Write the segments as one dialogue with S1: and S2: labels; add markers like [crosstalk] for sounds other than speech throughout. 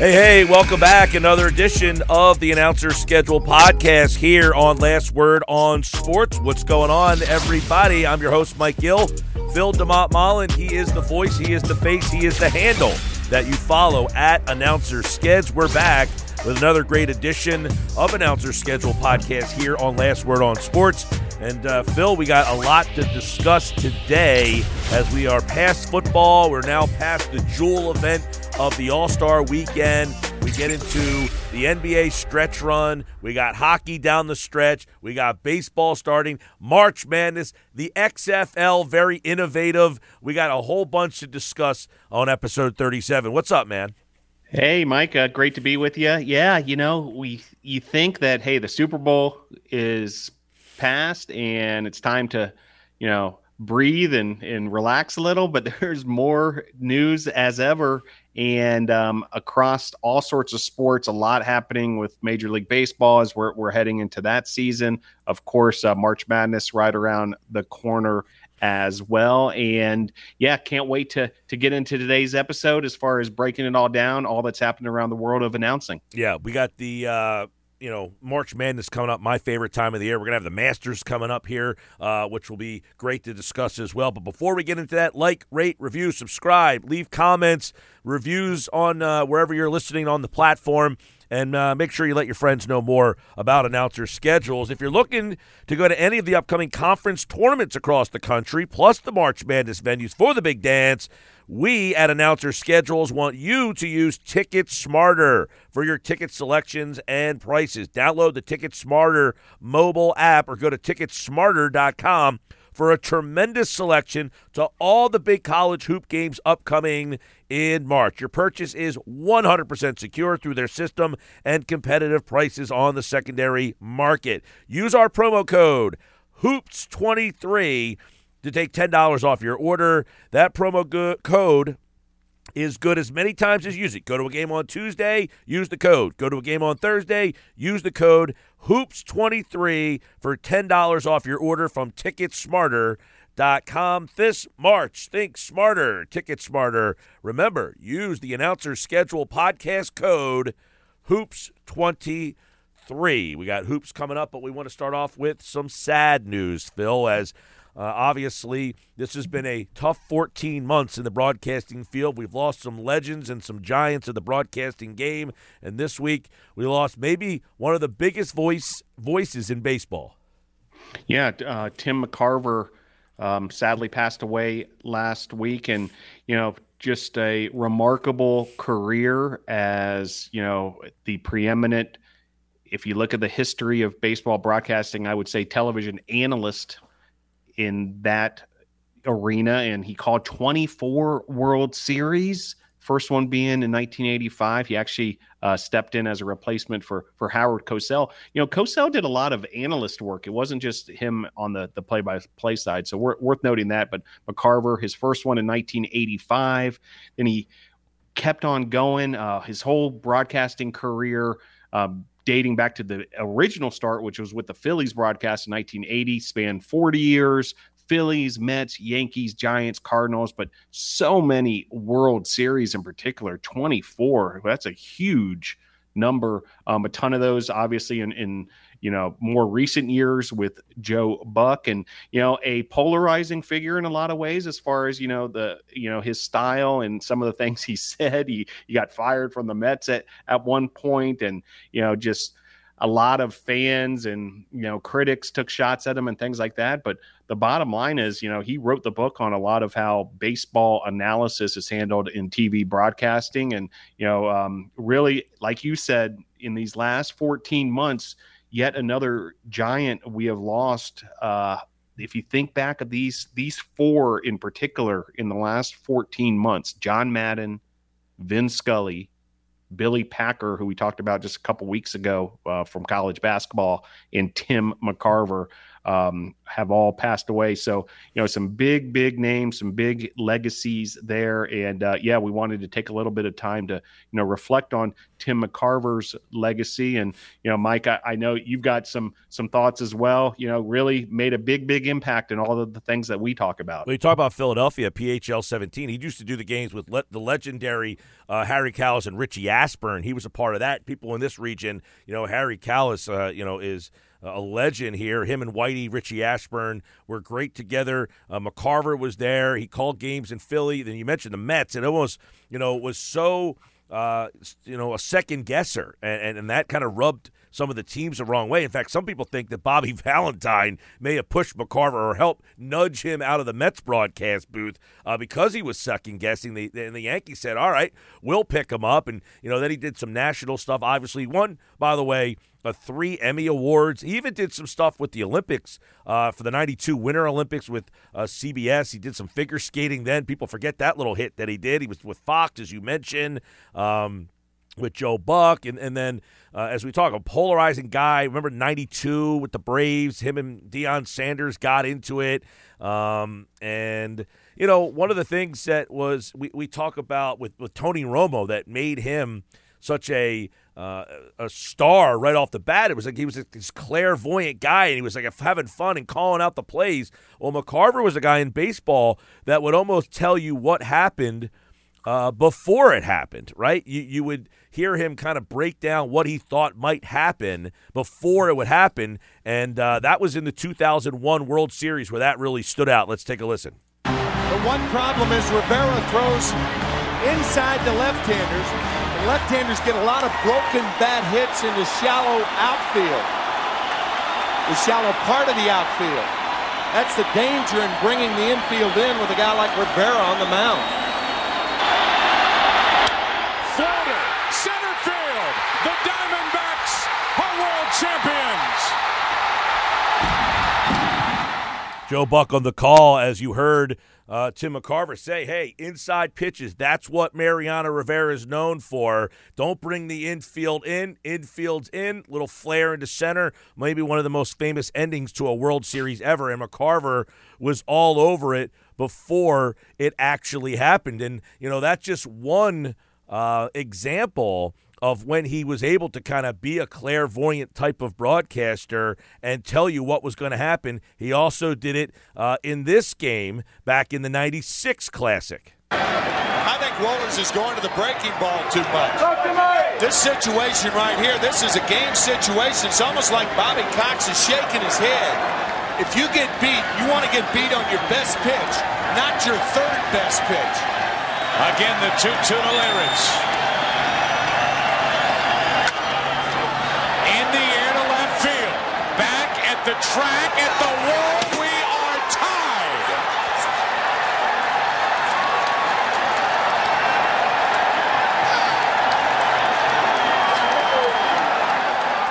S1: Hey, hey, welcome back. Another edition of the Announcer Schedule podcast here on Last Word on Sports. What's going on, everybody? I'm your host, Mike Gill. Phil DeMont Mullen, he is the voice, he is the face, he is the handle that you follow at Announcer Skeds. We're back with another great edition of Announcer Schedule podcast here on Last Word on Sports. And uh, Phil, we got a lot to discuss today as we are past football. We're now past the Jewel event of the All Star weekend. We get into the NBA stretch run. We got hockey down the stretch. We got baseball starting, March Madness, the XFL, very innovative. We got a whole bunch to discuss on episode 37. What's up, man?
S2: Hey, Mike, uh, great to be with you. Yeah, you know, we you think that hey, the Super Bowl is past and it's time to, you know, breathe and and relax a little, but [laughs] there's more news as ever and um, across all sorts of sports, a lot happening with Major League Baseball as we're, we're heading into that season. Of course, uh, March Madness right around the corner as well. And yeah, can't wait to to get into today's episode as far as breaking it all down, all that's happening around the world of announcing.
S1: Yeah, we got the uh, you know, March Madness coming up, my favorite time of the year. We're going to have the Masters coming up here, uh, which will be great to discuss as well. But before we get into that, like, rate, review, subscribe, leave comments, reviews on uh, wherever you're listening on the platform. And uh, make sure you let your friends know more about announcer schedules. If you're looking to go to any of the upcoming conference tournaments across the country, plus the March Madness venues for the big dance, we at Announcer Schedules want you to use Ticket Smarter for your ticket selections and prices. Download the Ticket Smarter mobile app or go to ticketsmarter.com for a tremendous selection to all the big college hoop games upcoming in March. Your purchase is 100% secure through their system and competitive prices on the secondary market. Use our promo code HOOPS23 to take $10 off your order. That promo go- code is good as many times as you use it. Go to a game on Tuesday, use the code. Go to a game on Thursday, use the code HOOPS23 for $10 off your order from Ticketsmarter.com this March. Think smarter, Ticket Smarter. Remember, use the announcer schedule podcast code HOOPS23. We got hoops coming up, but we want to start off with some sad news, Phil, as – uh, obviously, this has been a tough 14 months in the broadcasting field. We've lost some legends and some giants of the broadcasting game, and this week we lost maybe one of the biggest voice voices in baseball.
S2: Yeah, uh, Tim McCarver um, sadly passed away last week, and you know just a remarkable career as you know the preeminent. If you look at the history of baseball broadcasting, I would say television analyst in that arena, and he called 24 World Series. First one being in 1985. He actually uh, stepped in as a replacement for for Howard Cosell. You know, Cosell did a lot of analyst work. It wasn't just him on the the play by play side. So worth, worth noting that. But McCarver, his first one in 1985. Then he kept on going. Uh, his whole broadcasting career. Um, dating back to the original start, which was with the Phillies broadcast in 1980, spanned 40 years. Phillies, Mets, Yankees, Giants, Cardinals, but so many World Series in particular, 24. That's a huge number. Um, a ton of those, obviously, in in you know, more recent years with Joe Buck and, you know, a polarizing figure in a lot of ways as far as, you know, the, you know, his style and some of the [laughs] things he said. He, he got fired from the Mets at, at one point and, you know, just, a lot of fans and you know critics took shots at him and things like that but the bottom line is you know he wrote the book on a lot of how baseball analysis is handled in tv broadcasting and you know um, really like you said in these last 14 months yet another giant we have lost uh, if you think back of these these four in particular in the last 14 months john madden vin scully Billy Packer, who we talked about just a couple weeks ago uh, from college basketball, and Tim McCarver um, have all passed away. So, you know, some big, big names, some big legacies there. And uh, yeah, we wanted to take a little bit of time to, you know, reflect on Tim McCarver's legacy. And, you know, Mike, I, I know you've got some some thoughts as well. You know, really made a big, big impact in all of the things that we talk about.
S1: Well, you talk about Philadelphia, PHL 17. He used to do the games with le- the legendary uh, Harry Kalas and Richie Ashburn. He was a part of that. People in this region, you know, Harry Kalas, uh, you know, is – a legend here. Him and Whitey, Richie Ashburn were great together. Uh, McCarver was there. He called games in Philly. Then you mentioned the Mets. It almost, you know, was so, uh, you know, a second guesser, and, and, and that kind of rubbed some of the teams the wrong way. In fact, some people think that Bobby [laughs] Valentine may have pushed McCarver or helped nudge him out of the Mets broadcast booth uh, because he was second guessing. The, and the Yankees said, "All right, we'll pick him up." And you know, then he did some national stuff. Obviously, one by the way uh, three Emmy Awards. He even did some stuff with the Olympics uh, for the 92 Winter Olympics with uh, CBS. He did some figure skating then. People forget that little hit that he did. He was with Fox, as you mentioned, um, with Joe Buck. And, and then, uh, as we talk, a polarizing guy. Remember 92 with the Braves? Him and Deion Sanders got into it. Um, and, you know, one of the things that was we, we talk about with, with Tony Romo that made him such a uh, a star right off the bat. It was like he was this clairvoyant guy, and he was like having fun and calling out the plays. Well, McCarver was a guy in baseball that would almost tell you what happened uh, before it happened. Right? You you would hear him kind of break down what he thought might happen before it would happen, and uh, that was in the 2001 World Series where that really stood out. Let's take a listen.
S3: The one problem is Rivera throws inside the left-handers left-handers get a lot of broken bad hits in the shallow outfield, the shallow part of the outfield. That's the danger in bringing the infield in with a guy like Rivera on the mound.
S1: Joe Buck on the call, as you heard uh, Tim McCarver say, hey, inside pitches, that's what Mariano Rivera is known for. Don't bring the infield in. Infield's in, little flare into center. Maybe one of the most famous endings to a World Series ever. And McCarver was all over it before it actually happened. And, you know, that's just one uh, example of when he was able to kind of be a clairvoyant type of broadcaster and tell you what was going to happen. He also did it uh, in this game back in the 96 Classic.
S4: I think Wohlers is going to the breaking ball too much. This situation right here, this is a game situation. It's almost like Bobby Cox is shaking his head. If you get beat, you want to get beat on your best pitch, not your third best pitch.
S5: Again, the 2 2 to Leyritz. the track, at the wall. We are tied.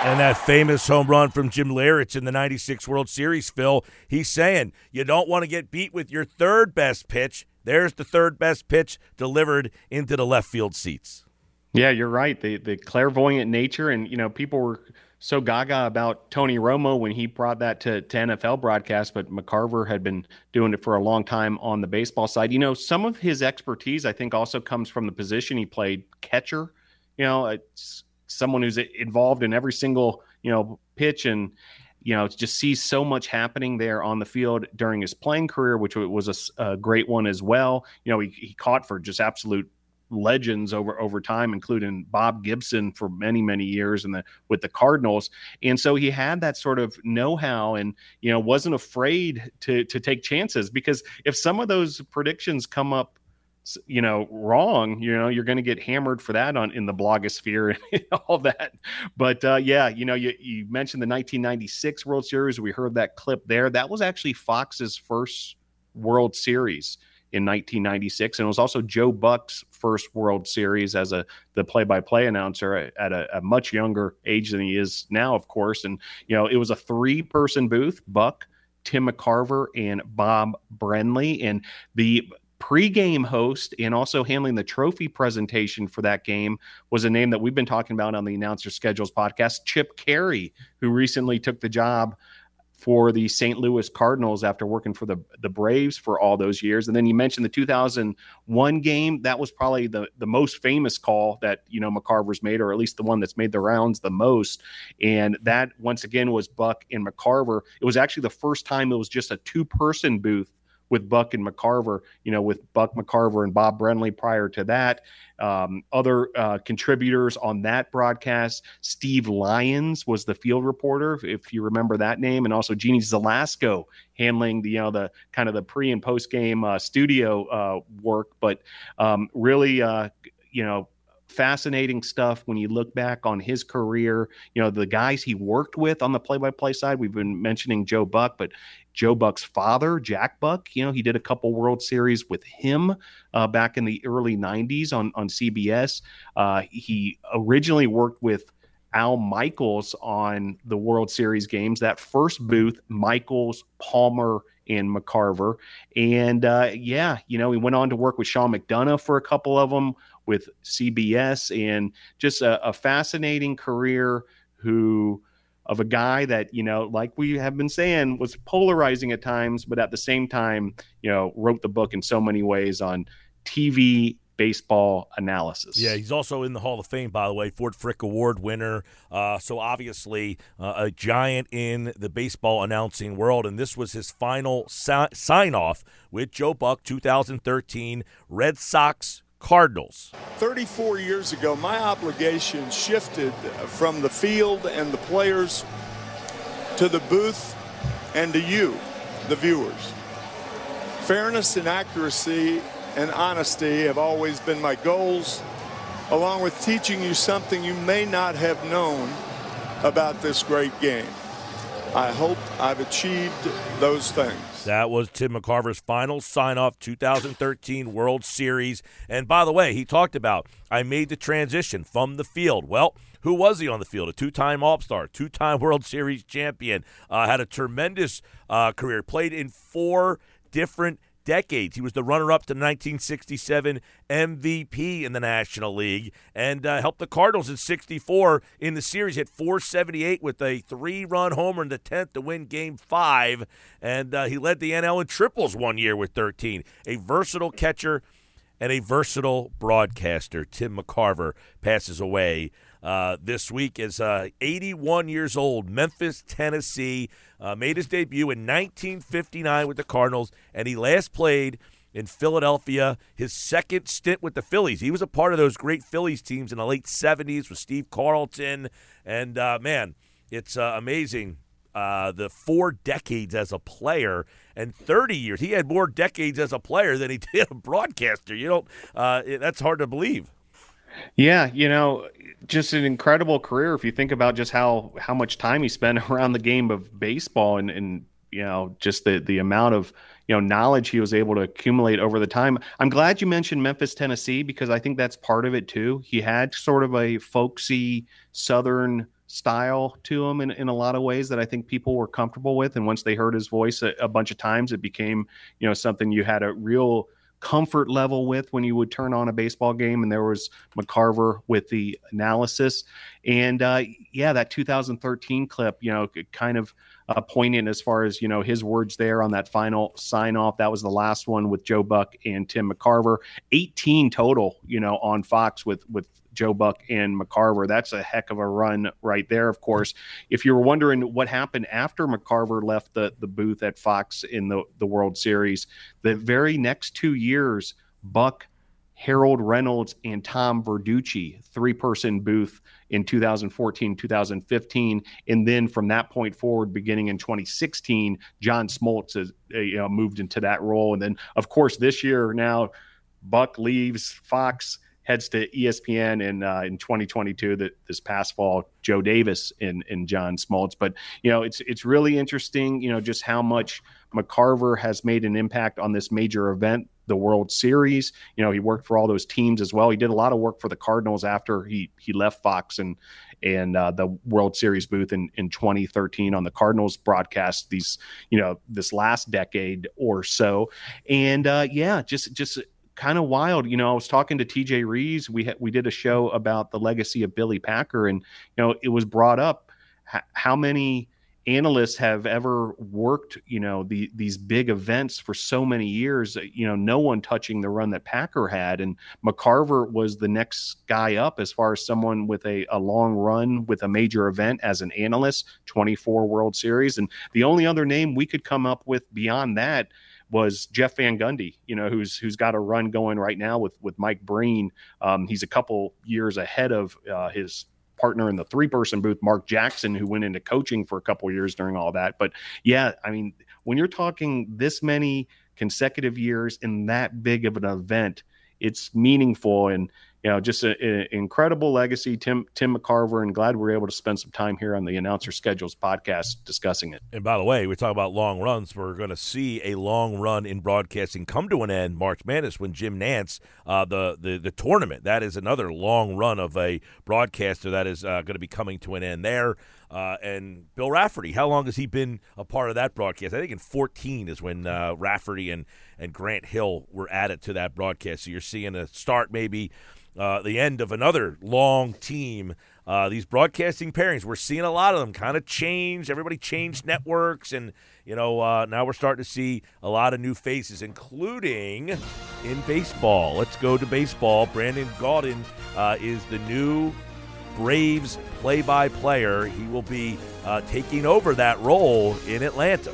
S1: And that famous home run from Jim Leyritz in the 96 World Series, Phil, he's saying you don't want to get beat with your third best pitch. There's the third best pitch delivered into the left field seats.
S2: Yeah, you're right. The the clairvoyant nature and you know, people were so gaga about Tony Romo when he brought that to, to NFL broadcast, but McCarver had been doing it for a long time on the baseball side. You know, some of his expertise, I think, also comes from the position he played catcher. You know, it's someone who's involved in every single, you know, pitch and, you know, just sees so much happening there on the field during his playing career, which was a, a great one as well. You know, he, he caught for just absolute legends over over time, including Bob Gibson for many many years and the with the Cardinals. And so he had that sort of know how, and you know wasn't afraid to to take chances because if some of those predictions come up you know wrong you know you're going to get hammered for that on in the blogosphere [laughs] and all that. But uh, yeah you know you, you mentioned the 1996 world series. We heard that clip there. That was actually fox's first world series in 1996 and it was also joe buck's first world series as a the play-by-play announcer at a, a much younger age than he is now of course and you know it was a three person booth buck Tim McCarver and Bob Brenly. And the Pre-game host and also handling the trophy presentation for that game was a name that we've been talking about on the announcer schedules podcast chip caray who recently took the job for the St. Louis Cardinals after working for the the Braves for all those years. And then you mentioned the 2001 game. That was probably the the most famous call that you know McCarver's made, or at least the one that's made the rounds the most. And that once again was Buck and McCarver. It was actually the first time it was just a two person booth with Buck and McCarver, you know, with Buck McCarver and Bob Brenly prior to that. Um, other uh, contributors on that broadcast, Steve Lyons was the field reporter, if you remember that name, and also Jeannie Zelasko handling the, you know, the kind of the pre and post game uh, studio uh, work. But um, really, uh, you know, fascinating stuff when you look back on his career. You know, the guys he worked with on the play by play side, we've been mentioning Joe Buck, but Joe Buck's father, Jack Buck, you know, he did a couple World Series with him uh, back in the early 90s on, on CBS. Uh, he originally worked with Al Michaels on the World Series games. That first booth, Michaels, Palmer, and McCarver. And uh, yeah, you know, he went on to work with Sean McDonough for a couple of them with CBS and just a, a fascinating career who of a guy that you know like we have been saying was polarizing at times but at the same time you know wrote the book in so many ways on tv baseball analysis.
S1: Yeah, he's also in the Hall of Fame, by the way, Ford Frick Award winner. Uh, so obviously uh, a giant in the baseball announcing world. And this was his final si- sign off with Joe Buck, 2013 Red Sox Cardinals.
S6: 34 years ago, my obligation shifted from the field and the players to the booth and to you, the viewers. Fairness and accuracy and honesty have always been my goals, along with teaching you something you may not have known about this great game. I hope I've achieved those things.
S1: That was Tim McCarver's final sign off 2013 World Series. And by the way, he talked about I made the transition from the field. Well, who was he on the field? A two time All Star, two time [laughs] World Series champion, uh, had a tremendous uh, career, played in four different decades. He was the runner up to 1967 MVP in the National League and uh, helped the Cardinals in 64 in the series. Hit 478 with a three run homer in the 10th to win game five. And uh, he led the NL in triples one year with 13. A versatile catcher and a versatile broadcaster. Tim McCarver passes away uh, this week is uh, 81 years old, Memphis, Tennessee. Uh, made his debut in 1959 with the Cardinals, and he last played in Philadelphia. His second stint with the Phillies. He was a part of those great Phillies teams in the late 70s with Steve Carlton. And uh, man, it's uh, amazing the four decades as a player and 30 years. He had more decades as a player than he [laughs] did a broadcaster. You don't. Uh, that's hard to believe.
S2: Yeah, you know, just an incredible career if you think about just how how much time he spent [laughs] around the game of baseball and and you know just the the amount of you know knowledge he was able to accumulate over the time. I'm glad you mentioned Memphis, Tennessee because I think that's part of it too. He had sort of a folksy southern style to him in, in a lot of ways that I think people were comfortable with and once they heard his voice a, a bunch of times it became, you know, something you had a real comfort level with when you would turn on a baseball game. And there was McCarver with the analysis. And uh, yeah, that 2013 clip, you know, kind of uh, poignant as far as, you know, his words there on that final sign off. That was the last one with Joe Buck and Tim McCarver. 18 total, you know, on Fox with, with Joe Buck and McCarver. That's a heck of a run right there, of course. If you were wondering what happened after McCarver left the, the booth at Fox in the, the World Series, the very next two years, Buck Harold Reynolds and Tom Verducci, three person booth in 2014, 2015. And then from that point forward, beginning in 2016, John Smoltz has, uh, you know, moved into that role. And then, of course, this year now, Buck leaves Fox heads to ESPN in uh, in 2022. That this past fall, Joe Davis and and John Smoltz. But you know, it's it's really interesting. You know, just how much McCarver has made an impact on this major event, the World Series. You know, he worked for all those teams as well. He did a lot of work for the Cardinals after he he left Fox and and uh, the World Series booth in, in 2013 on the Cardinals broadcast these, you know, this last decade or so. And uh, yeah, just just kind of wild. You know, I was talking to TJ Rees. We ha- we did a show mm-hmm. about the legacy of Billy Packer, and you know, it was brought up h- how many analysts have ever worked, you know, the, these big events for so many years, uh, you know, no one touching the run that Packer had. And McCarver was the next guy up as far as someone with a, a long run with a major event as an analyst, 24 World Series. And the only other name we could come up with beyond that was Jeff Van Gundy, you know, who's who's got a run going right now with with Mike Breen. Um, he's a couple years ahead of uh, his partner in the three person booth, Mark Jackson, who went into coaching for a couple years during all that. But yeah, I mean, when you're talking this many consecutive years in that big of an event, it's meaningful and you know, just an incredible legacy, Tim Tim McCarver, and glad we are able to spend some time here on the Announcer Schedules podcast discussing it.
S1: And by the way, we talk about long runs. We're going to see a long run in broadcasting come to an end March Madness when Jim Nantz, uh, the, the the tournament, that is another long run of a broadcaster that is uh, going to be coming to an end there. Uh, and Bill Raftery. how long has he been a part of that broadcast? I think in 14 is when uh, Raftery and, and Grant Hill were added to that broadcast. So you're seeing a start maybe – uh, the end of another long team. Uh, these broadcasting pairings, we're seeing a lot of them kind of change. Everybody changed networks, and you know uh, now we're starting to see a lot of new faces, including in baseball. Let's go to baseball. Brandon Gaudin uh, is the new Braves play-by-player. He will be uh, taking over that role in Atlanta.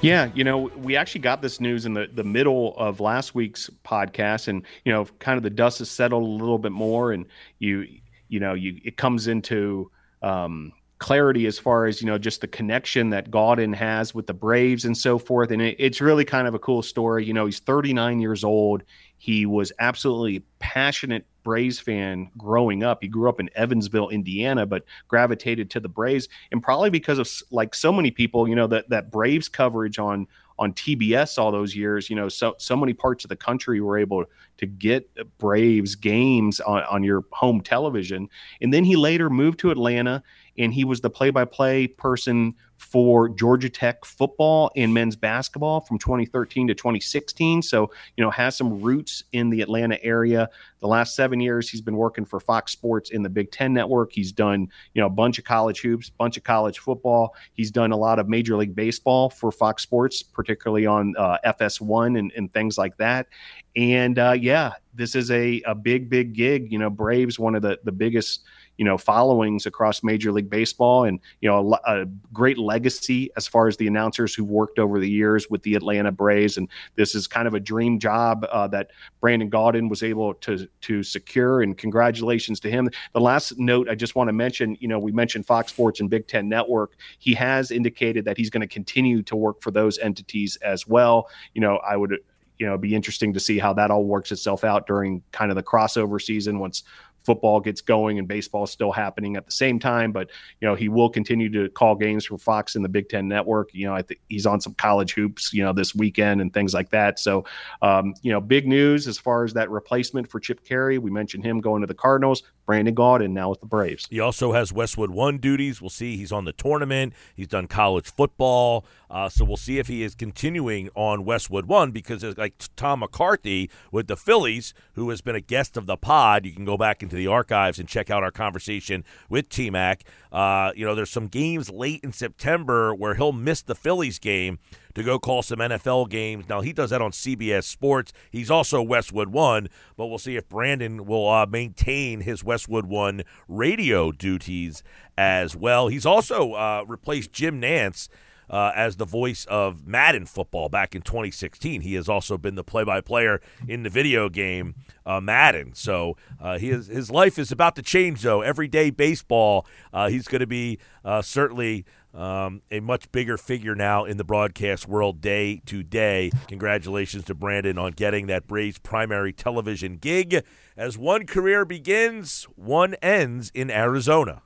S2: Yeah, you know, we actually got this news in the, the middle of last week's podcast, and you know, kind of the dust has settled a little bit more, and you, you know, you it comes into um, clarity as far as you know, just the connection that Gaudin has with the Braves and so forth, and it, it's really kind of a cool story. You know, he's 39 years old. He was absolutely passionate Braves fan growing up. He grew up in Evansville, Indiana, but gravitated to the Braves, and probably because of like so many people, you know, that that Braves coverage on on TBS all those years. You know, so so many parts of the country were able to get Braves games on, on your home television, and then he later moved to Atlanta, and he was the play-by-play person for Georgia Tech football and men's basketball from 2013 to 2016. So, you know, has some roots in the Atlanta area. The last seven years, he's been working for Fox Sports in the Big Ten Network. He's done, you know, a bunch of college hoops, bunch of college football. He's done a lot of Major League Baseball for Fox Sports, particularly on uh, FS1 and, and things like that. And uh, yeah, this is a, a big, big gig. You know, Braves, one of the, the biggest – you know followings across Major League Baseball, and you know a, a great legacy as far as the announcers who've worked over the years with the Atlanta Braves. And this is kind of a dream job uh, that Brandon Gaudin was able to to secure. And congratulations to him. The last note I just want to mention, you know, we mentioned Fox Sports and Big Ten Network. He has indicated that he's going to continue to work for those entities as well. You know, I would you know be interesting to see how that all works itself out during kind of the crossover season once football gets going and baseball still happening at the same time. But you know, he will continue to call games for Fox and the Big Ten Network. You know, I think he's on some college hoops, you know, this weekend and things like that. So, um, you know, big news as far as that replacement for Chip Caray. We mentioned him going to the Cardinals. Brandon Gaudin now with the Braves.
S1: He also has Westwood One duties. We'll see. He's on the tournament. He's done college football. Uh, so we'll see if he is continuing on Westwood One because, like Tom McCarthy with the Phillies, who has been a guest of the pod, you can go back into the archives and check out our conversation with T Mac. Uh, you know, there's some games late in September where he'll miss the Phillies game to go call some NFL games. Now, he does that on CBS Sports. He's also Westwood One, but we'll see if Brandon will uh, maintain his Westwood One radio duties as well. He's also uh, replaced Jim Nantz. Uh, as the voice of Madden football back in 2016. He has also been the play-by-player in the video game uh, Madden. So uh, is, his life is about to change, though. Everyday baseball, uh, he's going to be uh, certainly um, a much bigger figure now in the broadcast world day to day. Congratulations to Brandon on getting that Braves primary television gig. As one career begins, one ends in Arizona.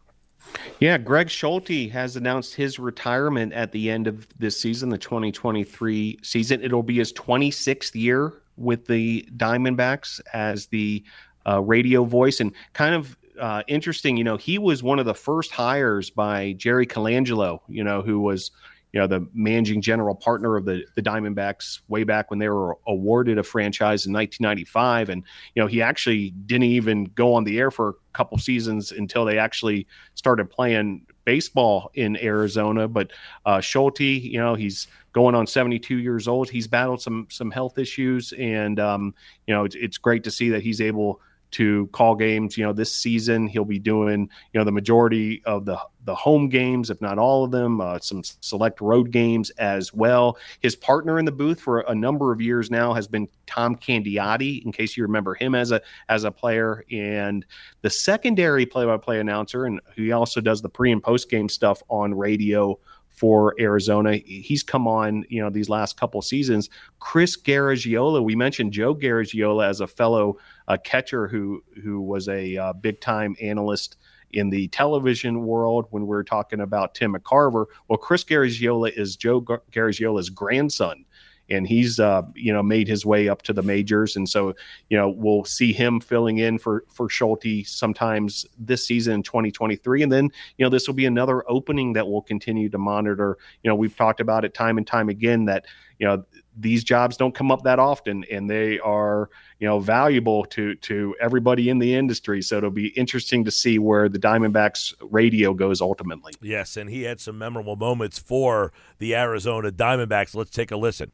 S2: Yeah, Greg Schulte has announced his retirement at the end of this season, the 2023 season. It'll be his 26th year with the Diamondbacks as the uh, radio voice and kind of uh, interesting. You know, he was one of the first hires by Jerry Colangelo, you know, who was, you know, the managing general partner of the, the Diamondbacks way back when they were awarded a franchise in 1995. And, you know, he actually didn't even go on the air for a couple seasons until they actually started playing baseball in Arizona. But uh, Schulte, you know, he's going on 72 years old. He's battled some some health issues, and um, you know, it's, it's great to see that he's able to call games. You know, this season he'll be doing you know the majority of the the home games, if not all of them, uh, some select road games as well. His partner in the booth for a number of years now has been Tom Candiotti, in case you remember him as a as a player, and the secondary play by play announcer, and he also does the pre and post game stuff on radio for Arizona. He's come on, you know, these last couple seasons. Chris Garagiola, we mentioned Joe Garagiola as a fellow uh, catcher who who was a uh, big time analyst in the television world when we are talking about Tim McCarver. Well, Chris Garagiola is Joe Garagiola's grandson and he's uh, you know made his way up to the majors, and so you know we'll see him filling in for for Schulte sometimes this season in 2023, and then you know this will be another opening that we'll continue to monitor. You know we've talked about it time and time again that you know these jobs don't come up that often and they are you know valuable to to everybody in the industry. So it'll be interesting to see where the diamondbacks radio goes ultimately.
S1: Yes and he had some memorable moments for the arizona diamondbacks. Let's take a listen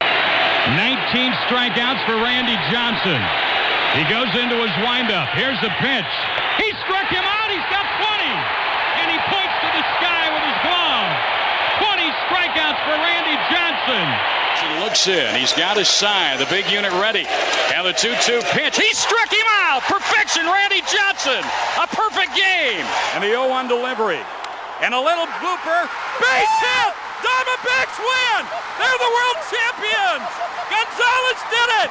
S7: 19 strikeouts for randy johnson he goes into his windup here's the pitch he struck him out he's got 20 and he points to the sky with his glove 20 strikeouts for randy johnson He
S8: looks in. He's got his sign. The big unit ready. And the 2-2 pitch. He struck him out. Perfection. Randy Johnson. A perfect game.
S9: And the 0-1 delivery. And a little blooper. Base hit. Diamondbacks win. They're the world champions. Gonzalez did it.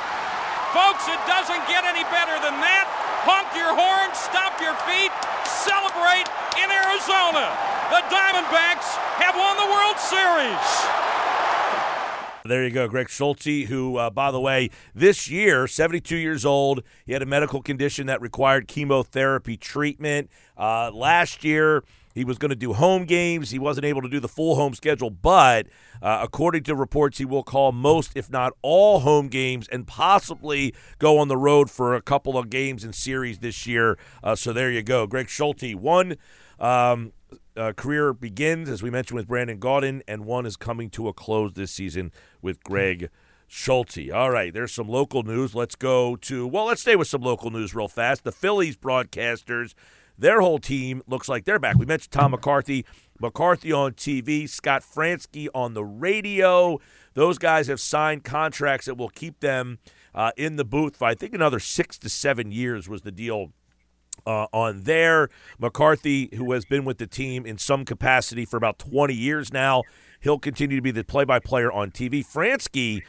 S9: Folks, it doesn't get any better than that. Honk your horn, stomp your feet, celebrate in Arizona. The Diamondbacks have won the World Series.
S1: There you go, Greg Schulte, who, uh, by the way, this year, 72 years old, he had a medical condition that required chemotherapy treatment. Uh, last year, he was going to do home games. He wasn't able to do the full home schedule, but uh, according to reports, he will call most, if not all, home games and possibly go on the road for a couple of games and series this year. Uh, so there you go. Greg Schulte, one um, uh, career begins, as we mentioned, with Brandon Gaudin, and one is coming to a close this season with Greg Schulte. All right, there's some local news. Let's go to, well, let's stay with some local news real fast. The Phillies broadcasters, their whole team looks like they're back. We mentioned Tom McCarthy, McCarthy on TV, Scott Franzke on the radio. Those guys have signed contracts that will keep them uh, in the booth for, I think, another six to seven years was the deal uh, on there. McCarthy, who has been with the team in some capacity for about 20 years now, he'll continue to be the play-by-player on TV. Franzke,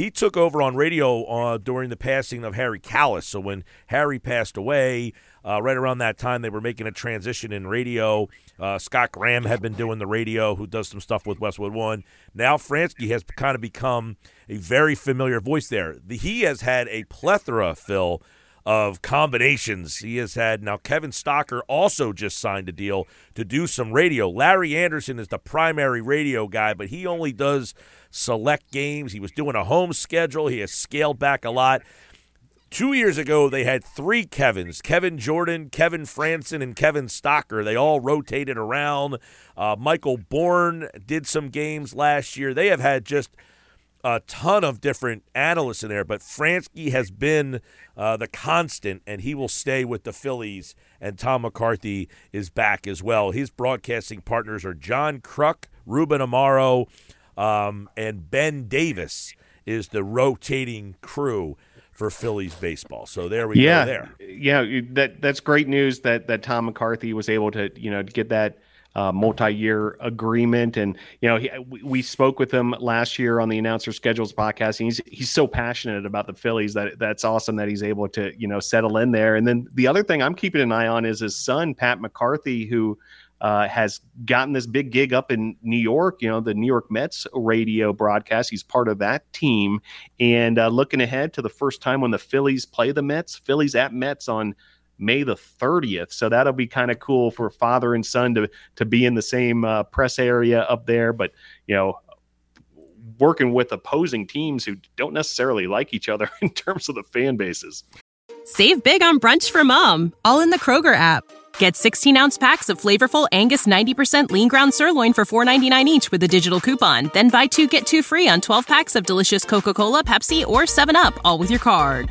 S1: he took over on radio uh, during the passing of Harry Kalas. So when Harry passed away, uh, right around that time, they were making a transition in radio. Uh, Scott Graham had been doing the radio, who does some stuff with Westwood One. Now Franzke has kind of become a very familiar voice there. The, he has had a plethora, Phil, of combinations he has had. Now, Kevin Stocker also just signed a deal to do some radio. Larry Andersen is the primary radio guy, but he only does select games. He was doing a home schedule, he has scaled back a lot. Two years ago, they had three Kevins Kevin Jordan, Kevin Frandsen, and Kevin Stocker. They all rotated around. Uh, Michael Bourn did some games last year. They have had just a ton of different analysts in there, but Franzke has been uh, the constant, and he will stay with the Phillies. And Tom McCarthy is back as well. His broadcasting partners are John Kruk, Ruben Amaro, um, and Ben Davis is the rotating crew for Phillies baseball. So there we
S2: yeah,
S1: go. There,
S2: yeah, that that's great news that that Tom McCarthy was able to you know get that uh, multi-year agreement. And you know, he, we spoke with him last year on the Announcer Schedules podcast. And he's he's so passionate about the Phillies that that's awesome that he's able to you know settle in there. And then the other thing I'm keeping an eye on is his son Pat McCarthy, who. Uh, has gotten this big gig up in New York, you know, the New York Mets radio broadcast. He's part of that team. And uh, looking ahead to the first time when the Phillies play the Mets, Phillies at Mets on May the 30th. So that'll be kind of cool for father and son to to be in the same uh, press area up there. But you know, working with opposing teams who don't necessarily like each other [laughs] in terms of the fan bases.
S10: Save big on brunch for mom, all in the Kroger app. Get 16 ounce packs of flavorful Angus 90% lean ground sirloin for $4.99 each with a digital coupon. Then buy two get two free on 12 packs of delicious Coca Cola, Pepsi, or 7UP, all with your card.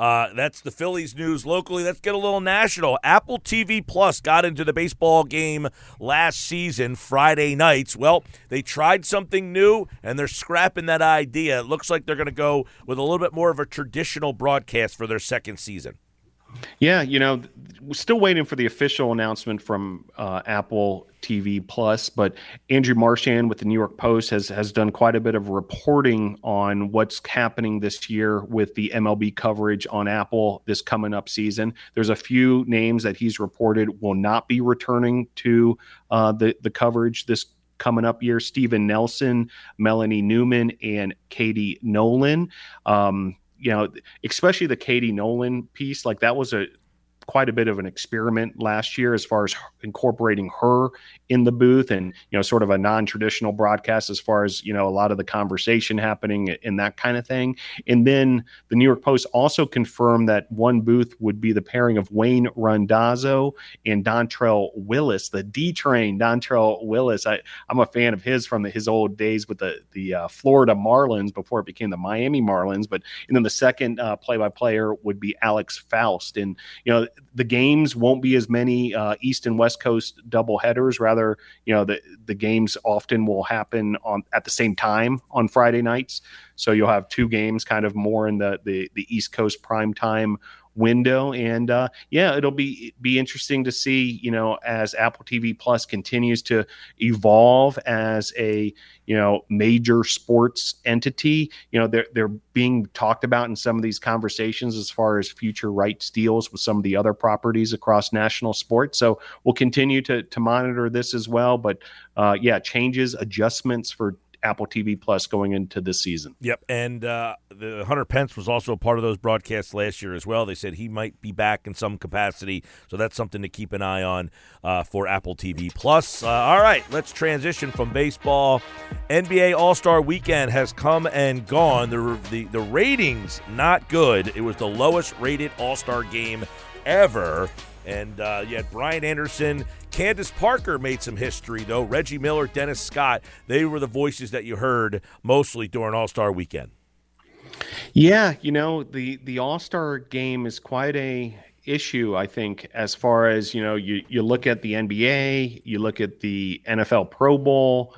S1: Uh, that's the Phillies news locally. Let's get a little national. Apple TV Plus got into the baseball game last season, Friday nights. Well, they tried something new and they're scrapping that idea. It looks like they're going to go with a little bit more of a traditional broadcast for their second season.
S2: Yeah, you know, we're still waiting for the official announcement from uh, Apple TV Plus, but Andrew Marchand with the New York Post has has done quite a bit of reporting on what's happening this year with the MLB coverage on Apple this coming up season. There's a few names that he's reported will not be returning to uh, the the coverage this coming up year. Steven Nelson, Melanie Newman, and Katie Nolan. Um, you know, especially the Katie Nolan piece, like that was a quite a bit of an experiment last year as far as incorporating her in the booth and you know sort of a non-traditional broadcast as far as you know a lot of the conversation happening and that kind of thing. And then the new york post also confirmed that one booth would be the pairing of wayne randazzo and dontrelle willis the d train dontrelle willis. I, i'm a fan of his from the, his old days with the the uh, florida marlins before it became the miami marlins. But and then the second uh, play-by-player would be alex faust. And you know the games won't be as many uh, East and West Coast double headers. Rather, you know, the the games often will happen on at the same time on Friday nights. So you'll have two games, kind of more in the the, the East Coast prime time window. And uh, yeah it'll be be interesting to see you know as apple tv plus continues to evolve as a you know major sports entity you know they're they're being talked about in some of these conversations as far as future rights deals with some of the other properties across national sports. So we'll continue to to monitor this as well. But uh, yeah changes adjustments for Apple TV Plus going into this season.
S1: Yep, and uh, the Hunter Pence was also a part of those broadcasts last year as well. They said he might be back in some capacity, so that's something to keep an eye on uh, for Apple TV Plus. Uh, all right, let's transition from baseball. NBA All Star Weekend has come and gone. The, the the ratings not good. It was the lowest rated All Star game ever. And uh, yet, Brian Anderson, Candace Parker made some history, though. Reggie Miller, Dennis Scott, they were the voices that you heard mostly during All Star weekend.
S2: Yeah, you know, the, the All Star game is quite a issue, I think, as far as, you know, you, you look at the NBA, you look at the NFL Pro Bowl,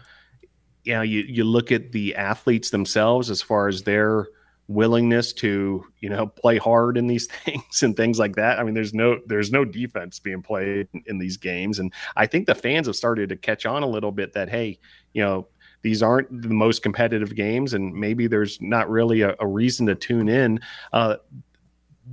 S2: you know, you, you look at the athletes themselves as far as their – willingness to you know play hard in these [laughs] things and things like that. I mean there's no there's no defense being played in these games. And i think the fans have started to catch on a little bit that hey you know these aren't the most competitive games and maybe there's not really a, a reason to tune in. Uh,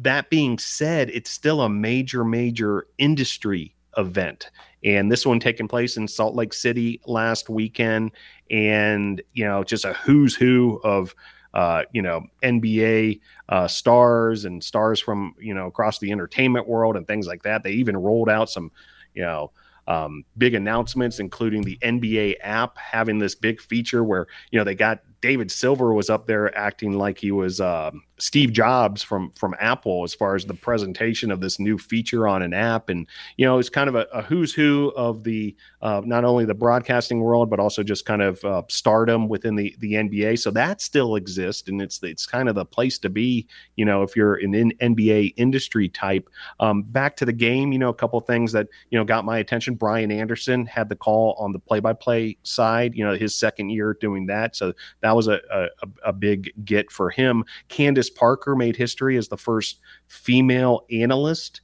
S2: that being said it's still a major major industry event. And this one taking place in salt lake city last weekend. And you know just a who's who of uh, you know, NBA uh, stars and stars from, you know, across the entertainment world and things like that. They even rolled out some, you know, um, big announcements, including the NBA app having this big feature where, you know, they got David Silver was up there acting like he was uh, Steve Jobs from from Apple as far as the presentation of this new feature on an app, and you know it's kind of a, a who's who of the uh, not only the broadcasting world but also just kind of uh, stardom within the the NBA. So that still exists, and it's it's kind of the place to be. You know, if you're an in NBA industry type. Um, back to the game, you know, a couple things that you know got my attention. Brian Anderson had the call on the play-by-play side. You know, his second year doing that, so that was a a, a big get for him. Candace Parker made history as the first female analyst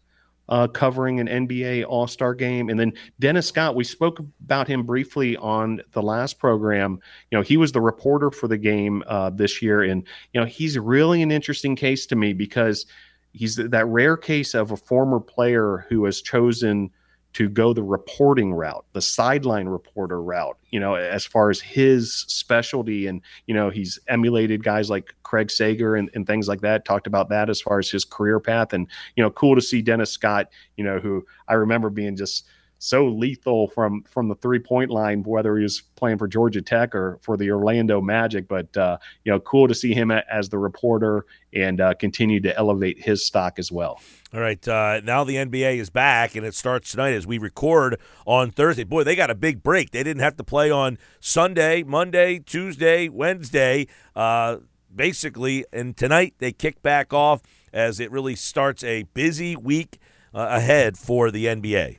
S2: uh, covering an NBA All Star game. And then Dennis Scott, we spoke about him briefly on the last program. You know, he was the reporter for the game uh, this year. And, you know, he's really an interesting case to me because he's that rare case of a former player who has chosen to go the reporting route, the sideline reporter route, you know, as far as his specialty. And, you know, he's emulated guys like Craig Sager and, and things like that, talked about that as far as his career path. And, you know, cool to see Dennis Scott, you know, who I remember being just so lethal from from the three point line, whether he was playing for Georgia Tech or for the Orlando Magic. But uh, you know, cool to see him as the reporter and uh, continue to elevate his stock as well.
S1: All right, uh, now the NBA is back and it starts tonight as we record on Thursday. Boy, they got a big break. They didn't have to play on Sunday, Monday, Tuesday, Wednesday. Uh, basically, and tonight they kick back off as it really starts a busy week uh, ahead for the NBA.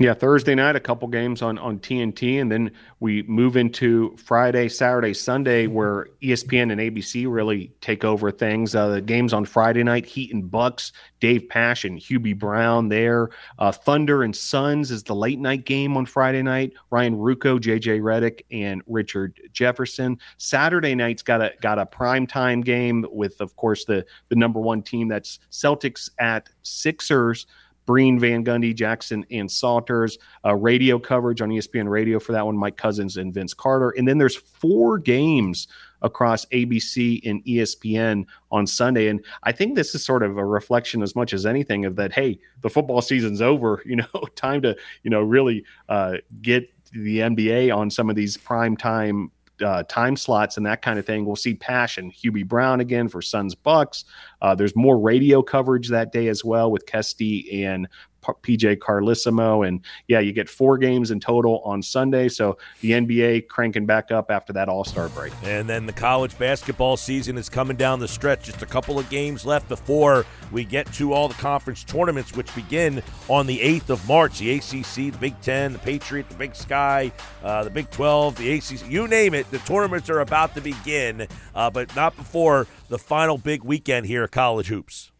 S2: Yeah, Thursday night, a couple games on on TNT, and then we move into Friday, Saturday, Sunday, where ESPN and ABC really take over things. Uh, the games on Friday night, Heat and Bucks, Dave Pasch and Hubie Brown there. Uh, Thunder and Suns is the late night game on Friday night. Ryan Ruocco, JJ Redick, and Richard Jefferson. Saturday night's got a got a prime time game with, of course, the the number one team. That's Celtics at Sixers. Breen, Van Gundy, Jackson, and Salters. Uh, radio coverage on ESPN Radio for that one, Mike Couzens and Vince Carter. And then there's four games across ABC and ESPN on Sunday. And I think this is sort of a reflection as much as anything of that, hey, the football season's over, [laughs] you know, time to, you know, really uh, get the NBA on some of these prime time uh, time slots and that kind of thing. We'll see Pasch and Hubie Brown again for Suns Bucks. Uh, there's more radio coverage that day as well with Kesty and PJ Carlesimo. And yeah, you get four games in total on Sunday. So the NBA cranking back up after that All Star break.
S1: And then the college basketball season is coming down the stretch. Just a couple of games left before we get to all the conference tournaments, which begin on the 8th of March. The ACC, the Big Ten, the Patriot, the Big Sky, uh, the Big 12, the ACC, you name it. The tournaments are about to begin, uh, but not before the final big weekend here at College Hoops.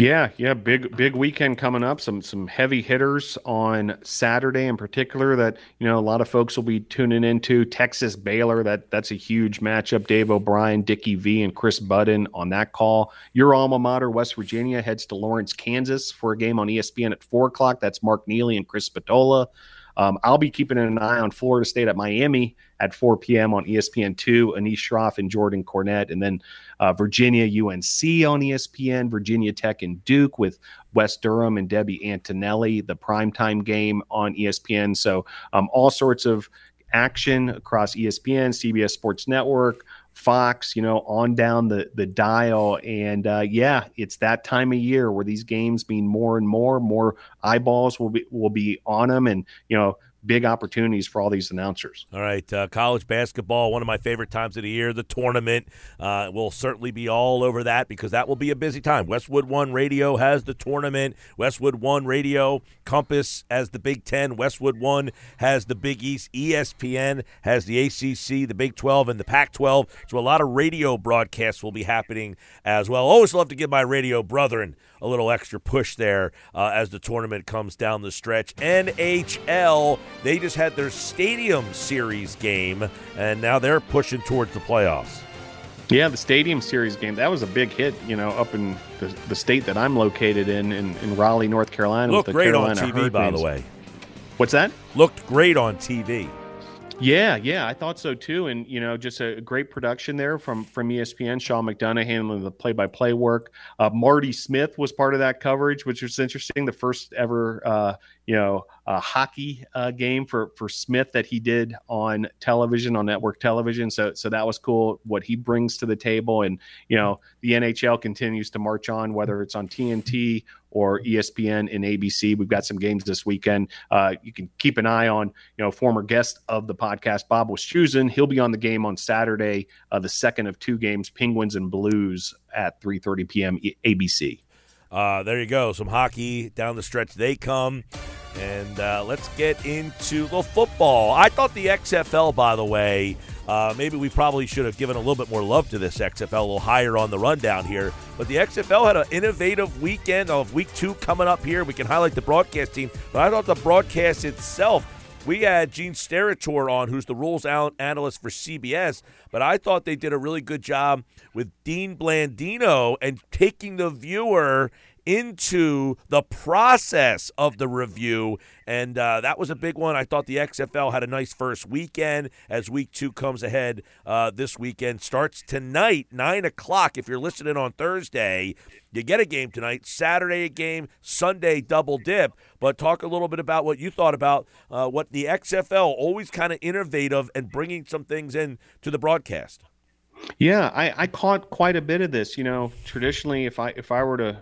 S2: Yeah, yeah, big big weekend coming up. Some some heavy hitters on Saturday in particular that you know a lot of folks will be tuning into. Texas Baylor, that that's a huge matchup. Dave O'Brien, Dickie V, and Kris Budden on that call. Your alma mater, West Virginia, heads to Lawrence, Kansas for a game on ESPN at four o'clock. That's Mark Neely and Chris Spatola. Um, I'll be keeping an eye on Florida State at Miami at 4 p.m. on ESPN2, Anish Shroff and Jordan Cornette, And then uh, Virginia UNC on ESPN, Virginia Tech and Duke with Wes Durham and Debbie Antonelli, the primetime game on ESPN. So um, all sorts of action across ESPN, CBS Sports Network, Fox, you know, on down the the dial. And uh, yeah, it's that time of year where these games mean more and more, more eyeballs will be will be on them, and you know big opportunities for all these announcers.
S1: All right, uh, college basketball, one of my favorite times of the year. The tournament uh, will certainly be all over that because that will be a busy time. Westwood One Radio has the tournament. Westwood One Radio, Compass has the Big Ten. Westwood One has the Big East. ESPN has the ACC, the Big 12, and the Pac 12. So a lot of radio broadcasts will be happening as well. Always love to give my radio brethren a little extra push there uh, as the tournament comes down the stretch. NHL, they just had their Stadium Series game, and now they're pushing towards the playoffs.
S2: Yeah, the Stadium Series game, that was a big hit, you know, up in the, the state that I'm located in, in, in Raleigh, North Carolina.
S1: Looked great
S2: Carolina
S1: on TV,
S2: Hurricanes.
S1: by the way.
S2: What's that?
S1: Looked great on TV.
S2: Yeah, yeah, I thought so too, and you know, just a great production there from from ESPN. Sean McDonough handling the play by play work. Uh, Marty Smith was part of that coverage, which was interesting. The first ever, uh, you know, uh, hockey uh, game for for Smith that he did on television on network television. So so that was cool what he brings to the table, and you know the NHL continues to march on whether it's on TNT or ESPN and ABC. We've got some games this weekend. Uh, you can keep an eye on, you know, former guest of the podcast, Bob Wischusen. He'll be on the game on Saturday, uh, the second of two games, Penguins and Blues at 3:30 p.m. ABC.
S1: Uh, there you go. Some hockey down the stretch. They come. And uh, let's get into the football. I thought the XFL, by the way, uh, maybe we probably should have given a little bit more love to this XFL, a little higher on the rundown here. But the XFL had an innovative weekend of week two coming up here. We can highlight the broadcast team, but I thought the broadcast itself. We had Gene Steratore on, who's the rules analyst for CBS, but I thought they did a really good job with Dean Blandino and taking the viewer into the process of the review. And uh, that was a big one. I thought the XFL had a nice first weekend as week two comes ahead uh, this weekend. Starts tonight, 9 o'clock. If you're listening on Thursday, you get a game tonight. Saturday, a game. Sunday, double dip. But talk a little bit about what you thought about uh, what the XFL always kind of innovative and bringing some things in to the broadcast.
S2: Yeah, I, I caught quite a bit of this. You know, traditionally, if I if I were to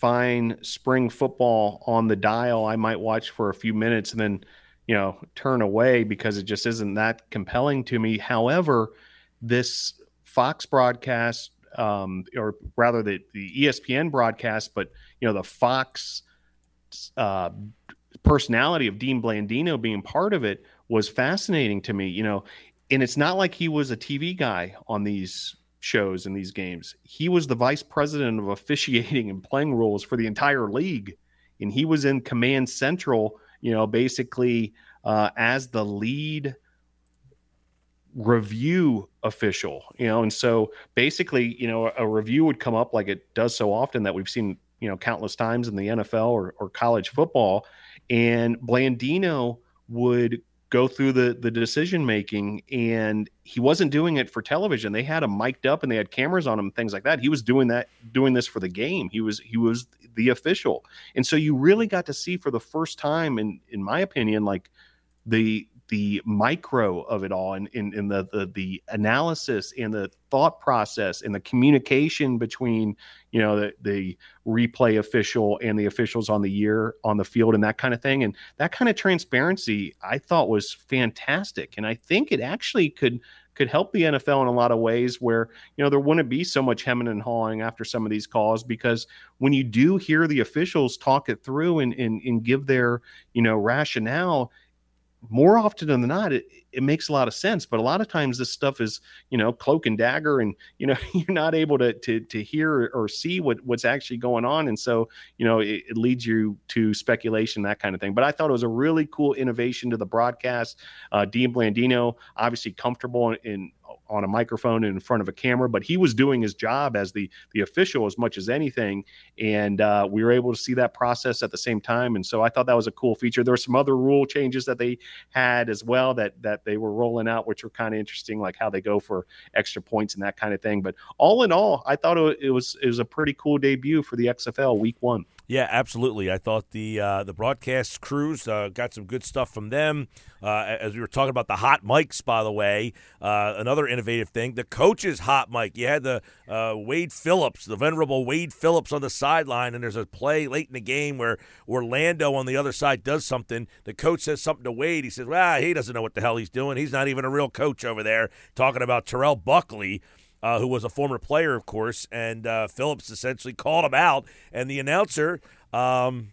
S2: find spring football on the dial, I might watch for a few minutes and then, you know, turn away because it just isn't that compelling to me. However, this Fox broadcast, um, or rather the, the ESPN broadcast, but, you know, the Fox uh, personality of Dean Blandino being part of it was fascinating to me, you know, and it's not like he was a TV guy on these shows in these games. He was the vice president of officiating and playing rules for the entire league, and he was in command central. You know, basically uh, as the lead review official. You know, and so basically, you know, a review would come up like it does so often that we've seen you know countless times in the NFL or, or college football, and Blandino would go through the the decision making and he wasn't doing it for television. They had him mic'd up and they had cameras on him things like that. He was doing that doing this for the game. He was he was the official. And so you really got to see for the first time in in my opinion like the the micro of it all and in, in the, the the analysis and the thought process and the communication between you know the, the replay official and the officials on the year on the field and that kind of thing. And that kind of transparency i thought was fantastic. And i think it actually could could help the NFL in a lot of ways where you know there wouldn't be so much hemming and hawing after some of these calls because when you do hear the officials talk it through and and, and give their you know rationale more often than not, it, it makes a lot of sense. But a lot of times this stuff is, you know, cloak and dagger, and you know, [laughs] you're not able to to to hear or see what what's actually going on, and so you know, it, it leads you to speculation, that kind of thing. But I thought it was a really cool innovation to the broadcast. Uh, Dean Blandino, obviously comfortable in on a microphone in front of a camera, but he was doing his job as the the official as much as anything, and uh, we were able to see that process at the same time. And so I thought that was a cool feature. There were some other rule changes that they had as well that that they were rolling out, which were kind of interesting, like how they go for extra points and that kind of thing. But all in all, I thought it was it was a pretty cool debut for the XFL Week One.
S1: Yeah, absolutely. I thought the uh, the broadcast crews uh, got some good stuff from them. Uh, as we were talking about the hot mics, by the way, uh, another innovative thing, the coach's hot mic. You had the uh, Wade Phillips, the venerable Wade Phillips, on the sideline, and there's a play late in the game where Orlando on the other side does something. The coach says something to Wade. He says, "Well, he doesn't know what the hell he's doing. He's not even a real coach over there." Talking about Terrell Buckley uh, who was a former player, of course, and uh, Phillips essentially called him out, and the announcer um,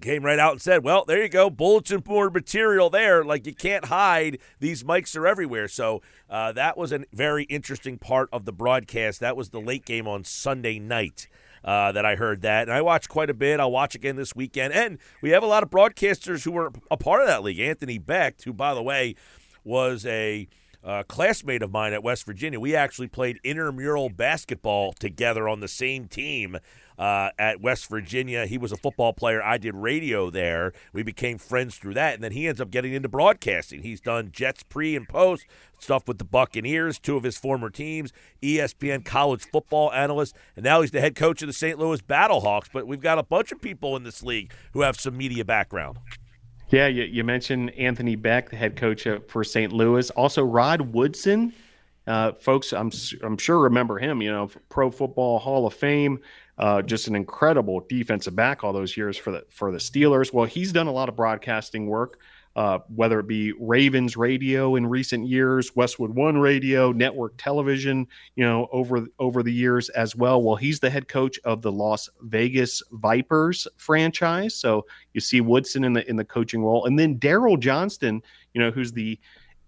S1: came right out and said, "Well, there you go, bulletin board material there. Like you can't hide; these mics are everywhere." So uh, that was a very interesting part of the broadcast. That was the late game on Sunday night. Uh, that I heard that. And I watched quite a bit. I'll watch again this weekend. And we have a lot of broadcasters who were a part of that league. Anthony Becht, who, by the way, was a a classmate of mine at West Virginia. We actually played intramural basketball together on the same team uh, at West Virginia. He was a football player. I did radio there. We became friends through that, and then he ends up getting into broadcasting. He's done Jets pre and post stuff with the Buccaneers, two of his former teams, ESPN college football analyst, and now he's the head coach of the St. Louis Battlehawks. But we've got a bunch of people in this league who have some media background.
S2: Yeah, you, you mentioned Anthony Becht, the head coach for St. Louis. Also, Rod Woodson. Uh, folks, I'm I'm sure remember him. You know, Pro Football Hall of Fame, uh, just an incredible defensive back all those years for the for the Steelers. Well, he's done a lot of broadcasting work uh, whether it be Ravens radio in recent years, Westwood One radio, network television, you know, over over the years as well. Well, he's the head coach of the Las Vegas Vipers franchise. So you see Woodson in the in the coaching role, and then Daryl Johnston, you know, who's the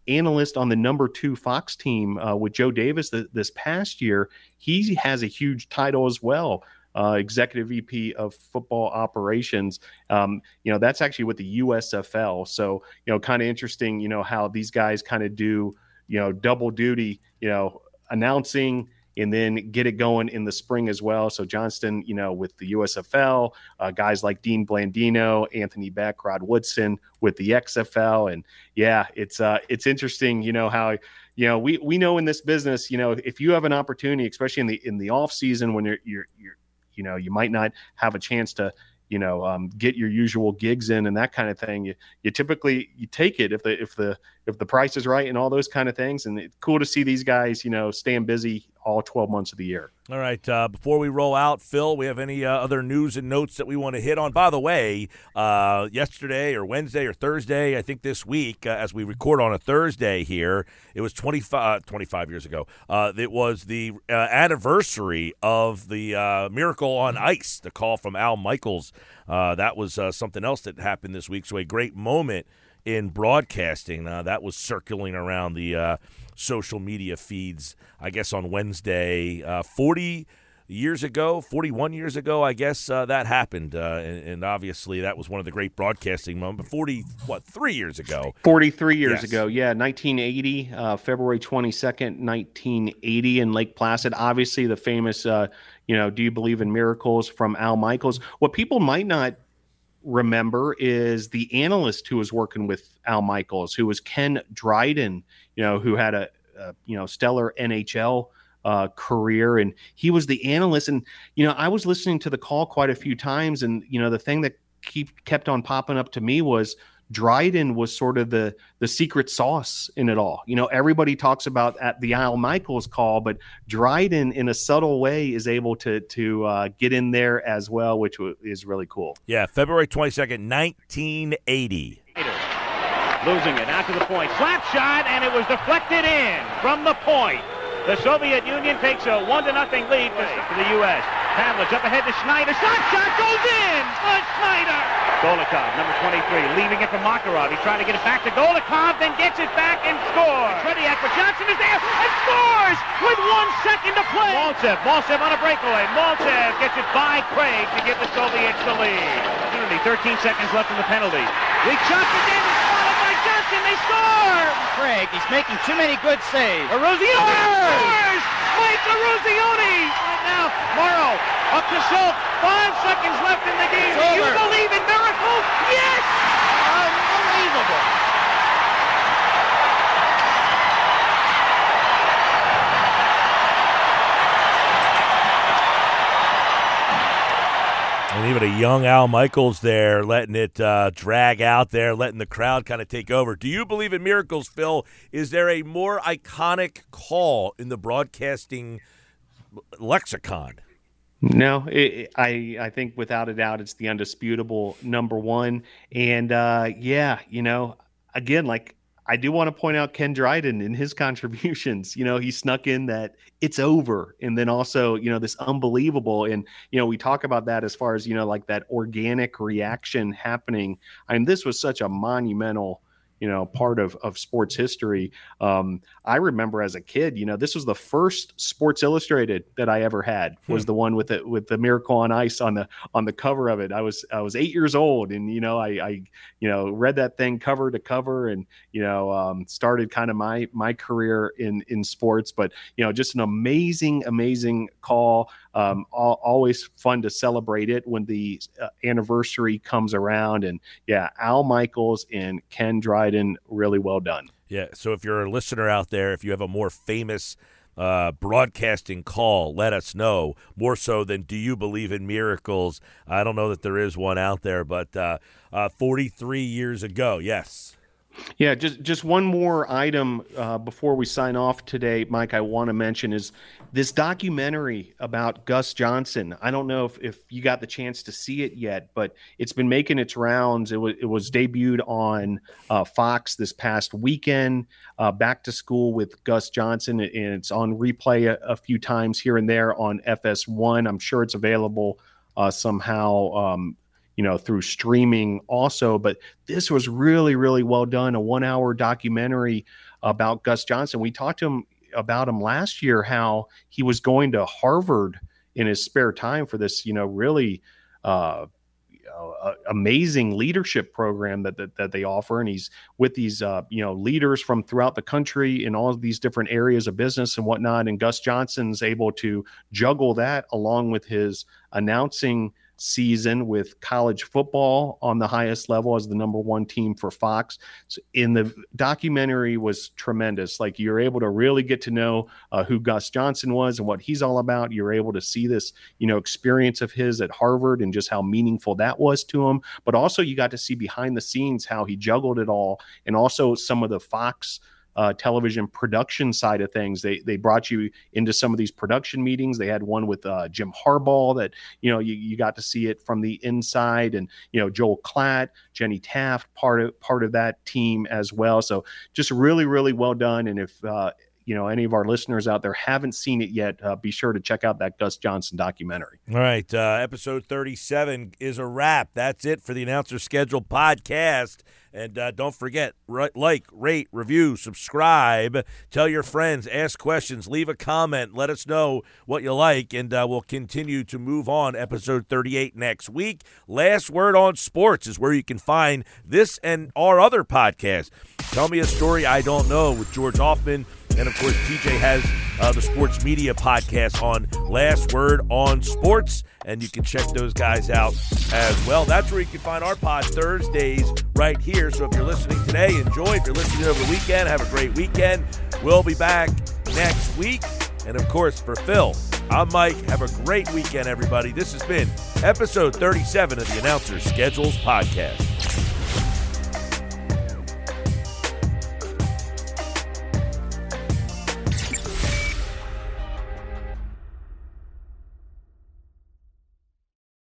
S2: analyst on the number two Fox team uh, with Joe Davis this past year. He has a huge title as well uh, executive VP of football operations. Um, you know, that's actually with the USFL. So, you know, kind of interesting, you know, how these guys kind of do, you know, double duty, you know, announcing and then get it going in the spring as well. So Johnston, you know, with the USFL, uh, guys like Dean Blandino, Anthony Becht, Rod Woodson with the XFL, and yeah, it's uh, it's interesting, you know how you know we we know in this business, you know, if you have an opportunity, especially in the in the off season when you're you're, you're you know you might not have a chance to you know um, get your usual gigs in and that kind of thing. You, you typically you take it if the if the if the price is right and all those kind of things and it's cool to see these guys you know staying busy all 12 months of the year
S1: all right. Uh, before we roll out, Phil, we have any uh, other news and notes that we want to hit on? By the way, uh, yesterday or Wednesday or Thursday, I think this week, uh, as we record on a Thursday here, it was 25, uh, 25 years ago. Uh, it was the anniversary of the Miracle on Ice, the call from Al Michaels. that was something else that happened this week. So a great moment in broadcasting that was circling around the social media feeds, I guess, on Wednesday. Uh, 40 years ago, 41 years ago, I guess uh, that happened. Uh, and, and, obviously, that was one of the great broadcasting moments. 40, what, three years ago?
S2: 43 years yes. ago, yeah. 1980, uh, February 22nd, 1980 in Lake Placid. Obviously, the famous, uh, you know, Do You Believe in Miracles from Al Michaels. What people might not remember is the analyst who was working with Al Michaels, who was Ken Dryden, you know, who had a, a you know stellar NHL uh, career, and he was the analyst. And you know, I was listening to the call quite a few times, and you know, the thing that keep kept on popping up to me was Dryden was sort of the the secret sauce in it all. You know, everybody talks about at the Al Michaels call, but Dryden, in a subtle way, is able to to uh, get in there as well, which is really cool.
S1: Yeah, February twenty second, nineteen eighty.
S11: Losing it out to the point, slap shot, and it was deflected in from the point. The Soviet Union takes a one to nothing lead for the U.S. Pavelich up ahead to Schneider. Shot shot goes in Schneider. Golikov, number 23, leaving it for Makarov. He's trying to get it back to Golikov, then gets it back and scores. Tretiak, but Johnson is there and scores with one second to play. Maltsev, Maltsev on a breakaway. Maltsev gets it by Craig to give the Soviets the lead. 13 seconds left in the penalty. Weak shot for Davis, followed by Johnson. They score.
S12: Craig, he's making too many good saves.
S11: Eruzione scores. Mike Eruzione. Right now, Morrow up to Schultz. Five seconds left in the game. Do you believe in miracles? Yes!
S12: Unbelievable.
S1: And even a young Al Michaels there, letting it uh, drag out there, letting the crowd kind of take over. Do you believe in miracles, Phil? Is there a more iconic call in the broadcasting lexicon?
S2: No, it, I I think without a doubt it's the undisputable number one. And uh, yeah, you know, again, like I do want to point out Ken Dryden in his [laughs] contributions. You know, he snuck in that it's over, and then also you know this unbelievable. And you know, we talk about that as far as you know, like that organic reaction happening. I mean, this was such a monumental you know part of of sports history. Um, I remember as a kid, you know, this was the first Sports Illustrated that I ever had was
S1: Hmm.
S2: the one with the with the Miracle on Ice on the on the cover of it. I was I was eight years old, and you know I I you know read that thing cover to cover, and you know um, started kind of my my career in in sports. But you know just an amazing amazing call. Um, al- always fun to celebrate it when the uh, anniversary comes around, and yeah, Al Michaels and Ken Dryden, really well done.
S1: Yeah. So if you're a listener out there, if you have a more famous uh, broadcasting call, let us know. More so than do you believe in miracles? I don't know that there is one out there, but uh, uh, 43 years ago, yes.
S2: Yeah, just just one more item uh, before we sign off today, Mike. I want to mention is this documentary about Gus Johnson. I don't know if, if you got the chance to see it yet, but it's been making its rounds. It was it was debuted on uh, Fox this past weekend. Uh, back to school with Gus Johnson, and it's on replay a, a few times here and there on FS1. I'm sure it's available uh, somehow. Um, you know, through streaming also. But this was really, really well done. A one hour documentary about Gus Johnson. We talked to him about him last year, how he was going to Harvard in his spare time for this, you know, really uh, uh, amazing leadership program that, that that they offer, and he's with these uh, you know leaders from throughout the country in all of these different areas of business and whatnot. And Gus Johnson's able to juggle that along with his announcing season with college football on the highest level as the number one team for Fox. So in the documentary was tremendous. Like you're able to really get to know uh, who Gus Johnson was and what he's all about. You're able to see this, you know, experience of his at Harvard and just how meaningful that was to him. But also you got to see behind the scenes how he juggled it all, and also some of the Fox uh, television production side of things. They they brought you into some of these production meetings. They had one with uh, Jim Harbaugh that you know you, you got to see it from the inside, and you know Joel Klatt, Jenny Taft, part of part of that team as well. So just really really well done. And if uh, you know any of our listeners out there haven't seen it yet, uh, be sure to check out that Gus Johnson documentary.
S1: All right. Uh, episode 37 is a wrap. That's it for the Announcer Schedule podcast. And uh, don't forget, like, rate, review, subscribe, tell your friends, ask questions, leave a comment, let us know what you like, and uh, we'll continue to move on. Episode 38 next week. Last Word on Sports is where you can find this and our other podcast. Tell me a story I don't know with George Hoffman. And of course, TJ has uh, the sports media podcast on Last Word on Sports, and you can check those guys out as well. That's where you can find our pod Thursdays right here. So if you're listening today, enjoy. If you're listening over the weekend, have a great weekend. We'll be back next week. And of course, for Phil, I'm Mike. Have a great weekend, everybody. This has been episode 37 of the Announcers Schedules Podcast.